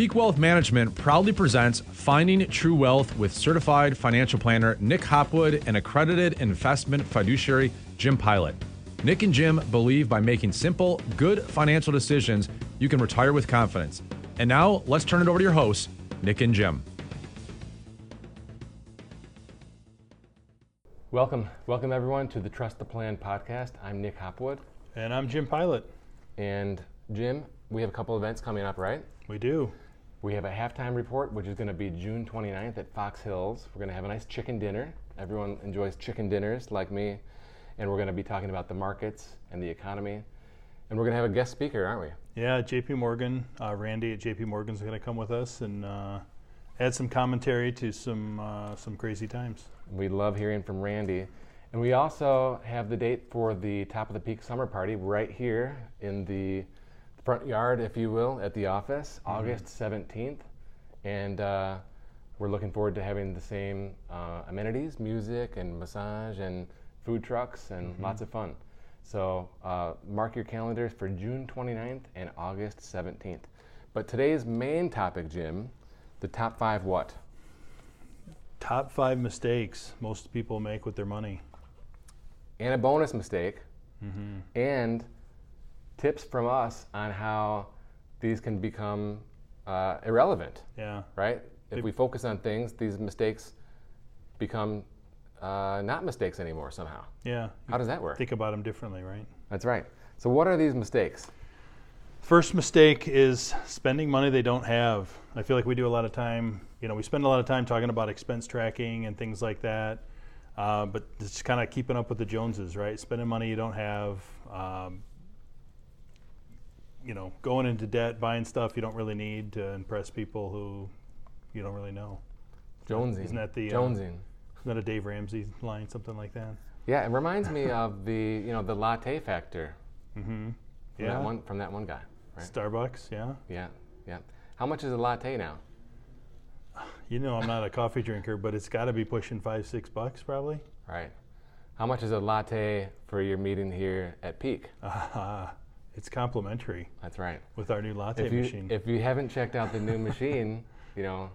Peak Wealth Management proudly presents Finding True Wealth with certified financial planner Nick Hopwood and accredited investment fiduciary Jim Pilat. Nick and Jim believe by making simple, good financial decisions, you can retire with confidence. And now, let's turn it over to your hosts, Nick and Jim. Welcome, welcome everyone to the Trust the Plan podcast. I'm Nick Hopwood, And I'm Jim Pilat. and Jim. We have a couple events coming up, right? We do. We have a halftime report, which is going to be June 29th at Fox Hills. We're going to have a nice chicken dinner. Everyone enjoys chicken dinners like me, and we're going to be talking about the markets and the economy. And we're going to have a guest speaker, aren't we? Yeah, JP Morgan, uh, Randy at JP Morgan's going to come with us and uh, add some commentary to some uh, some crazy times. We love hearing from Randy. And we also have the date for the Top of the Peak Summer Party right here in the front yard, if you will, at the office, August 17th. And uh, we're looking forward to having the same uh, amenities, music and massage and food trucks and lots of fun. So uh, mark your calendars for June 29th and August 17th. But today's main topic, Jim, the top five what? Top five mistakes most people make with their money. and a bonus mistake, and tips from us on how these can become uh, irrelevant, Yeah. right? If They- we focus on things, these mistakes become uh, not mistakes anymore somehow. Yeah. How does that work? Think about them differently, right? That's right. So, what are these mistakes? First mistake is spending money they don't have. I feel like we do a lot of time, you know, we spend a lot of time talking about expense tracking and things like that. Uh, but it's kind of keeping up with the Joneses, right? Spending money you don't have, um, you know, going into debt, buying stuff you don't really need to impress people who you don't really know. Jonesing. Isn't that the, uh, Jonesing? Isn't that a Dave Ramsey line, something like that? Yeah, it reminds me of the you know the latte factor Mm-hmm. from Yeah. that one from that one guy, right? Starbucks, yeah. Yeah, yeah. How much is a latte now? You know, I'm not a coffee drinker, but it's got to be pushing five, six bucks probably. Right. How much is a latte for your meeting here at Peak? Uh, it's complimentary That's right. with our new latte If you, machine. if you haven't checked out the new machine, you know,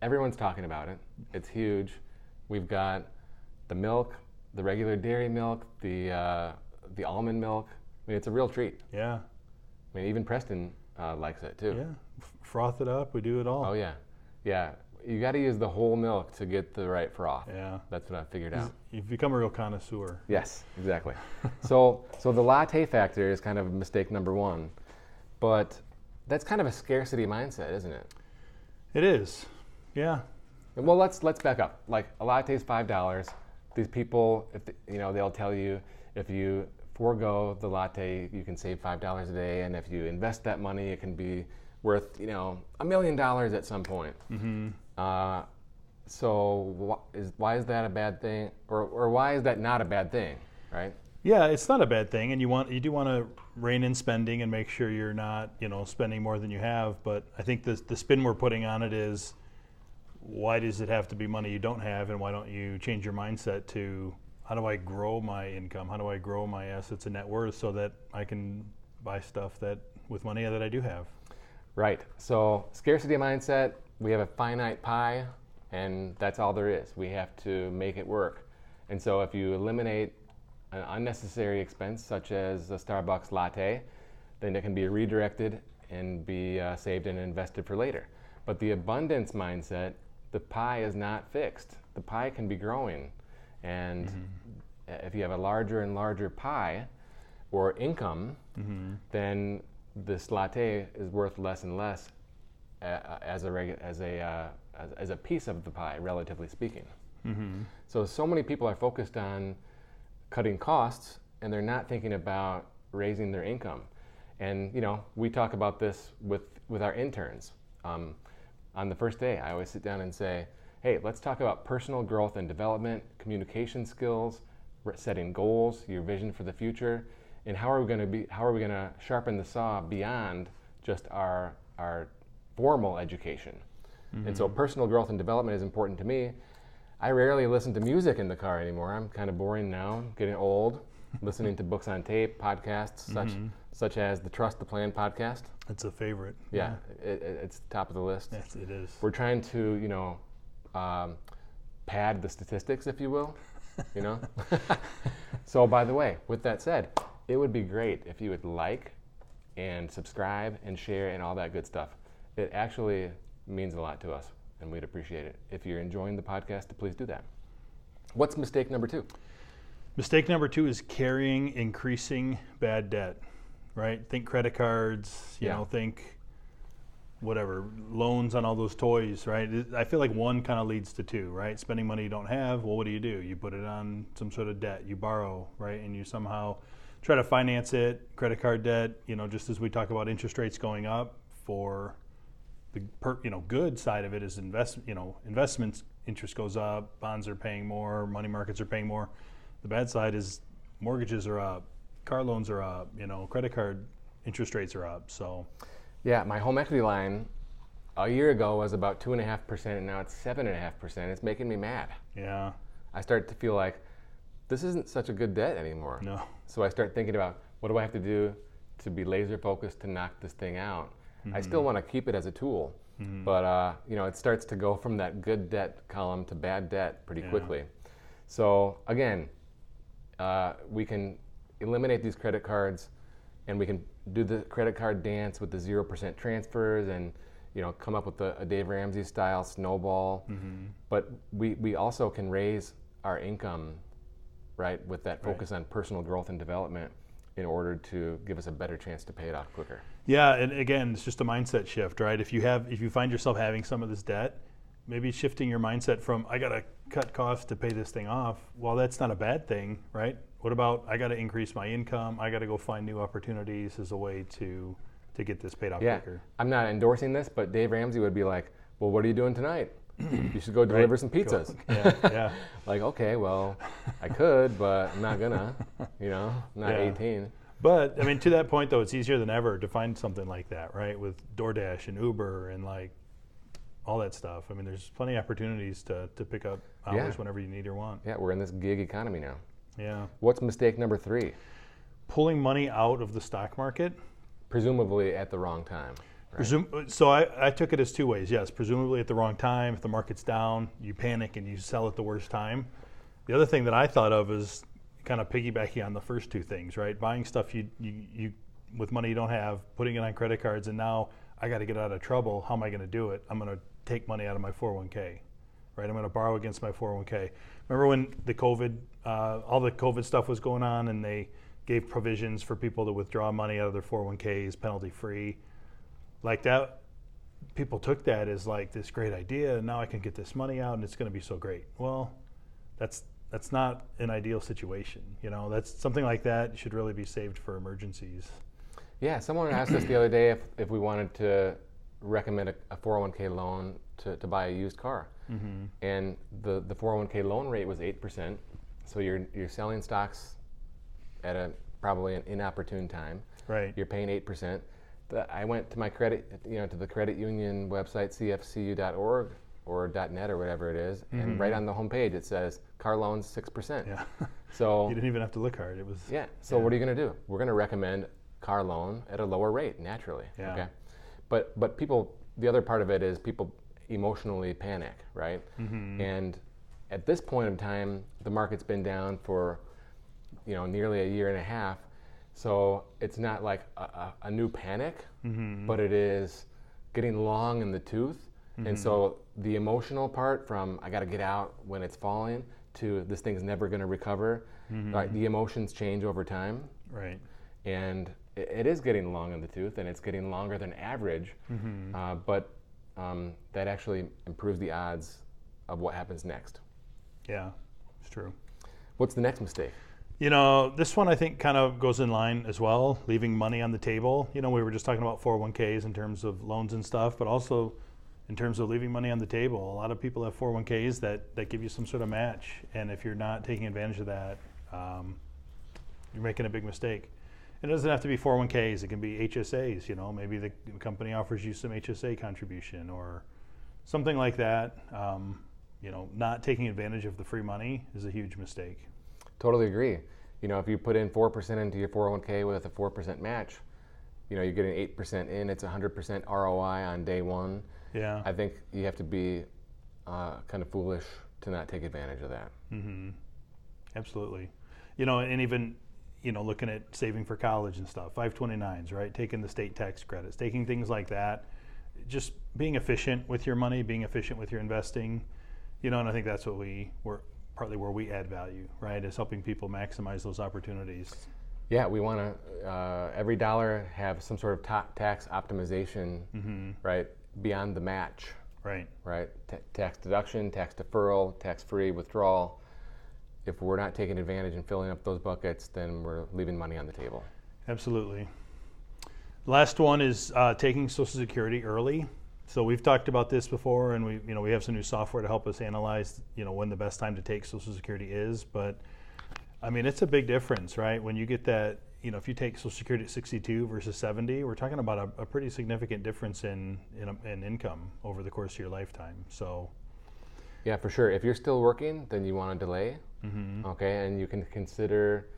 everyone's talking about it. It's huge. We've got the milk, the regular dairy milk, the uh, the almond milk. I mean, it's a real treat. yeah, I mean, even Preston uh, likes it too. yeah. F- froth it up. We do it all. Oh yeah, yeah. You got to use the whole milk to get the right froth. Yeah. That's what I figured out. You've become a real connoisseur. Yes, exactly. so, so the latte factor is kind of mistake number one, but that's kind of a scarcity mindset, isn't it? It is. Yeah. Well, let's let's back up. Like a latte is five dollars. These people, if the, you know, they'll tell you if you forego the latte, you can save five dollars a day, and if you invest that money, it can be worth you know a million dollars at some point. Mm-hmm. Uh, so wh- is why is that a bad thing, or or why is that not a bad thing, right? Yeah, it's not a bad thing, and you want you do want to rein in spending and make sure you're not you know spending more than you have. But I think the the spin we're putting on it is why does it have to be money you don't have, and why don't you change your mindset to how do I grow my income? How do I grow my assets and net worth so that I can buy stuff that with money that I do have? Right. So scarcity mindset. We have a finite pie, and that's all there is. We have to make it work. And so if you eliminate an unnecessary expense such as a Starbucks latte, then it can be redirected and be uh, saved and invested for later. But the abundance mindset, the pie is not fixed. The pie can be growing, and if you have a larger and larger pie or income, then this latte is worth less and less as a as a uh, as, as a piece of the pie, relatively speaking. So so many people are focused on cutting costs, and they're not thinking about raising their income. And you know, we talk about this with with our interns. Um, on the first day, I always sit down and say, "Hey, let's talk about personal growth and development, communication skills, setting goals, your vision for the future, and how are we going to be? How are we going to sharpen the saw beyond just our our formal education?" And so, personal growth and development is important to me. I rarely listen to music in the car anymore. I'm kind of boring now, getting old. listening to books on tape, podcasts such such as the Trust the Plan podcast. It's a favorite. Yeah, It, it, it's top of the list. Yes, it is. We're trying to, you know, um, pad the statistics, if you will. You know. so, by the way, with that said, it would be great if you would like and subscribe and share and all that good stuff. It actually means a lot to us, and we'd appreciate it. If you're enjoying the podcast, please do that. What's mistake number two? Mistake number two is carrying increasing bad debt, right? Think credit cards, you Yeah. know, think whatever, loans on all those toys, right? I feel like one kind of leads to two, right? Spending money you don't have, well, what do you do? You put it on some sort of debt, you borrow, right? And you somehow try to finance it, credit card debt, you know, just as we talk about interest rates going up for the per, you know good side of it is invest you know investments interest goes up bonds are paying more money markets are paying more the bad side is mortgages are up car loans are up you know credit card interest rates are up so Yeah, my home equity line a year ago was about two and a half percent, and now it's seven and a half percent. It's making me mad. yeah I start to feel like this isn't such a good debt anymore. no So I start thinking about what do I have to do to be laser focused to knock this thing out. I still want to keep it as a tool, but uh, you know it starts to go from that good debt column to bad debt pretty Yeah. quickly. So again, uh, we can eliminate these credit cards, and we can do the credit card dance with the zero percent transfers, and you know come up with a, a Dave Ramsey style snowball. But we we also can raise our income, right, with that Right. focus on personal growth and development, in order to give us a better chance to pay it off quicker. Yeah and again it's just a mindset shift right if you have if you find yourself having some of this debt maybe shifting your mindset from i got to cut costs to pay this thing off well that's not a bad thing right what about i got to increase my income i got to go find new opportunities as a way to to get this paid off Yeah, quicker I'm not endorsing this, but Dave Ramsey would be like, "Well, what are you doing tonight? you should go deliver some pizzas." yeah yeah like, okay, well, I could, but I'm not gonna. You know, I'm not Yeah. 18. But I mean, to that point, though, it's easier than ever to find something like that, right? With DoorDash and Uber and like all that stuff. I mean, there's plenty of opportunities to, to pick up hours Yeah. whenever you need or want. Yeah, we're in this gig economy now. Yeah. What's mistake number three? Pulling money out of the stock market. Presumably at the wrong time. Right? Presum- so I, I took it as two ways. Yes, presumably at the wrong time. If the market's down, you panic and you sell at the worst time. The other thing that I thought of is kind of piggybacking on the first two things, right? Buying stuff you, you, you with money you don't have, putting it on credit cards, and now I got to get out of trouble. How am I going to do it? I'm going to take money out of my 401k, right? I'm going to borrow against my 401k. Remember when the COVID, uh, all the COVID stuff was going on, and they gave provisions for people to withdraw money out of their 401ks penalty free like that people took that as like this great idea and now i can get this money out and it's going to be so great well that's that's not an ideal situation you know that's something like that should really be saved for emergencies Yeah, someone asked us the other day if, if we wanted to recommend a, a 401k loan to, to buy a used car. mm-hmm. And the, the 401k loan rate was 8%. So you're, you're selling stocks at a probably an inopportune time. right You're paying 8%. The, I went to my credit, you know, to the credit union website, cfcu.org or .net or whatever it is, and right on the homepage it says car loans 6%. Mm-hmm. yeah So you didn't even have to look hard it was yeah. So what are you going to do? We're going to recommend car loan at a lower rate naturally. Yeah. Okay. But but people, the other part of it is people emotionally panic, right? Mm-hmm. And at this point in time, the market's been down for you know nearly a year and a half. So it's not like a, a, a new panic, Mm-hmm. but it is getting long in the tooth. And so the emotional part from I got to get out when it's falling to this thing's never going to recover, right? The emotions change over time right and it, it is getting long in the tooth, and it's getting longer than average. Uh, but um, that actually improves the odds of what happens next. yeah it's true What's the next mistake? You know, this one I think kind of goes in line as well, leaving money on the table. You know, we were just talking about 401ks in terms of loans and stuff, but also in terms of leaving money on the table. A lot of people have 401ks that, that give you some sort of match. And if you're not taking advantage of that, um, you're making a big mistake. And it doesn't have to be 401ks, it can be HSAs. You know, maybe the company offers you some HSA contribution or something like that. Um, you know, not taking advantage of the free money is a huge mistake. Totally agree. You know, if you put in 4% into your 401k with a 4% match, you know, you're getting 8% in, it's 100% ROI on day one. Yeah. I think you have to be uh, kind of foolish to not take advantage of that. Absolutely. You know, and even, you know, looking at saving for college and stuff, 529s, right? Taking the state tax credits, taking things like that, just being efficient with your money, being efficient with your investing, you know, and I think that's what we, we're partly where we add value, right? Is helping people maximize those opportunities. Yeah, we want to uh, every dollar have some sort of ta- tax optimization, right, beyond the match, Right. right? Ta tax deduction, tax deferral, tax-free withdrawal. If we're not taking advantage and filling up those buckets, then we're leaving money on the table. Absolutely. Last one is uh, taking Social Security early. So we've talked about this before, and we, you know, we have some new software to help us analyze, you know, when the best time to take Social Security is. But I mean, it's a big difference, right? When you get that, you know, if you take Social Security at 62 versus 70, we're talking about a, a pretty significant difference in, in in income over the course of your lifetime. So Yeah, for sure. If you're still working, then you want to delay. Okay, and you can consider,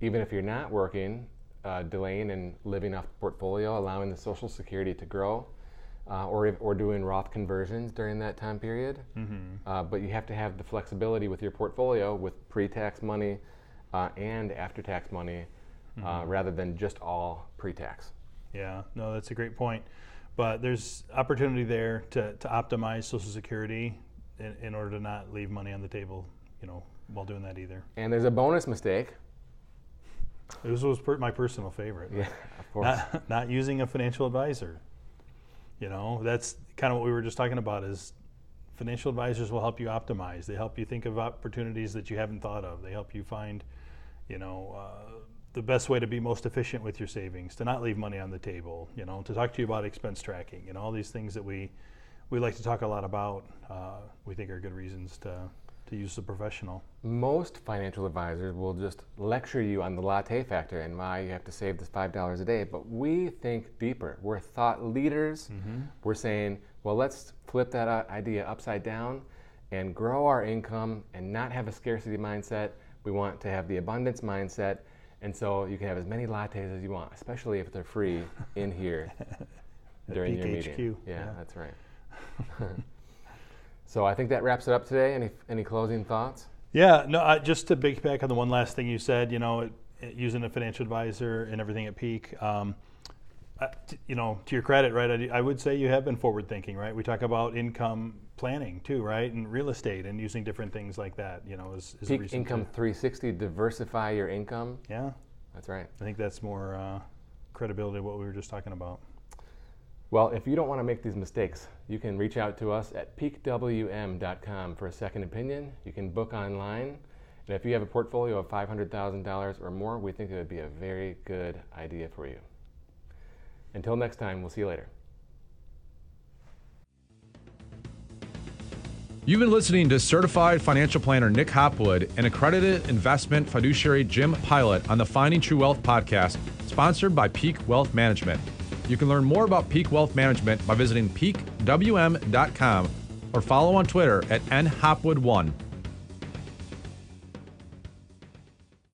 even if you're not working, uh, delaying and living off the portfolio, allowing the Social Security to grow, uh, or if, or doing Roth conversions during that time period. Uh, but you have to have the flexibility with your portfolio with pre-tax money uh, and after-tax money, uh, rather than just all pre-tax. Yeah, no, that's a great point. But there's opportunity there to, to optimize Social Security in, in order to not leave money on the table, you know, while doing that either. And there's a bonus mistake. This was per, my personal favorite. Yeah, of course. Not, not using a financial advisor. You know, that's kind of what we were just talking about is financial advisors will help you optimize. They help you think of opportunities that you haven't thought of. They help you find, you know, uh, the best way to be most efficient with your savings, to not leave money on the table, you know, to talk to you about expense tracking and all these things that we, we like to talk a lot about. Uh, we think are good reasons to, to use a professional. Most financial advisors will just lecture you on the latte factor and why you have to save this $5 a day. But we think deeper. We're thought leaders. We're saying, well, let's flip that uh, idea upside down and grow our income and not have a scarcity mindset. We want to have the abundance mindset. And so you can have as many lattes as you want, especially if they're free in here during your Peak meeting. HQ, Yeah, yeah. that's right. so I think that wraps it up today. Any, any closing thoughts? Yeah, no, I, just to piggyback on the one last thing you said, you know, it, it- using a financial advisor and everything at peak, um, I- t- you know, to your credit, right, I, I would say you have been forward thinking, right? We talk about income planning too, right? And real estate and using different things like that, you know, is, is a Peak Income 360, diversify your income. yeah, That's right. I think that's more uh, credibility of what we were just talking about. Well, if you don't want to make these mistakes, you can reach out to us at peakwm.com for a second opinion. You can book online. And if you have a portfolio of $500,000 or more, we think it would be a very good idea for you. Until next time, we'll see you later. You've been listening to certified financial planner Nick Hopwood and accredited investment fiduciary Jim Pilat on the Finding True Wealth podcast, sponsored by Peak Wealth Management. You can learn more about Peak Wealth Management by visiting peakwm.com or follow on Twitter at nhopwood1.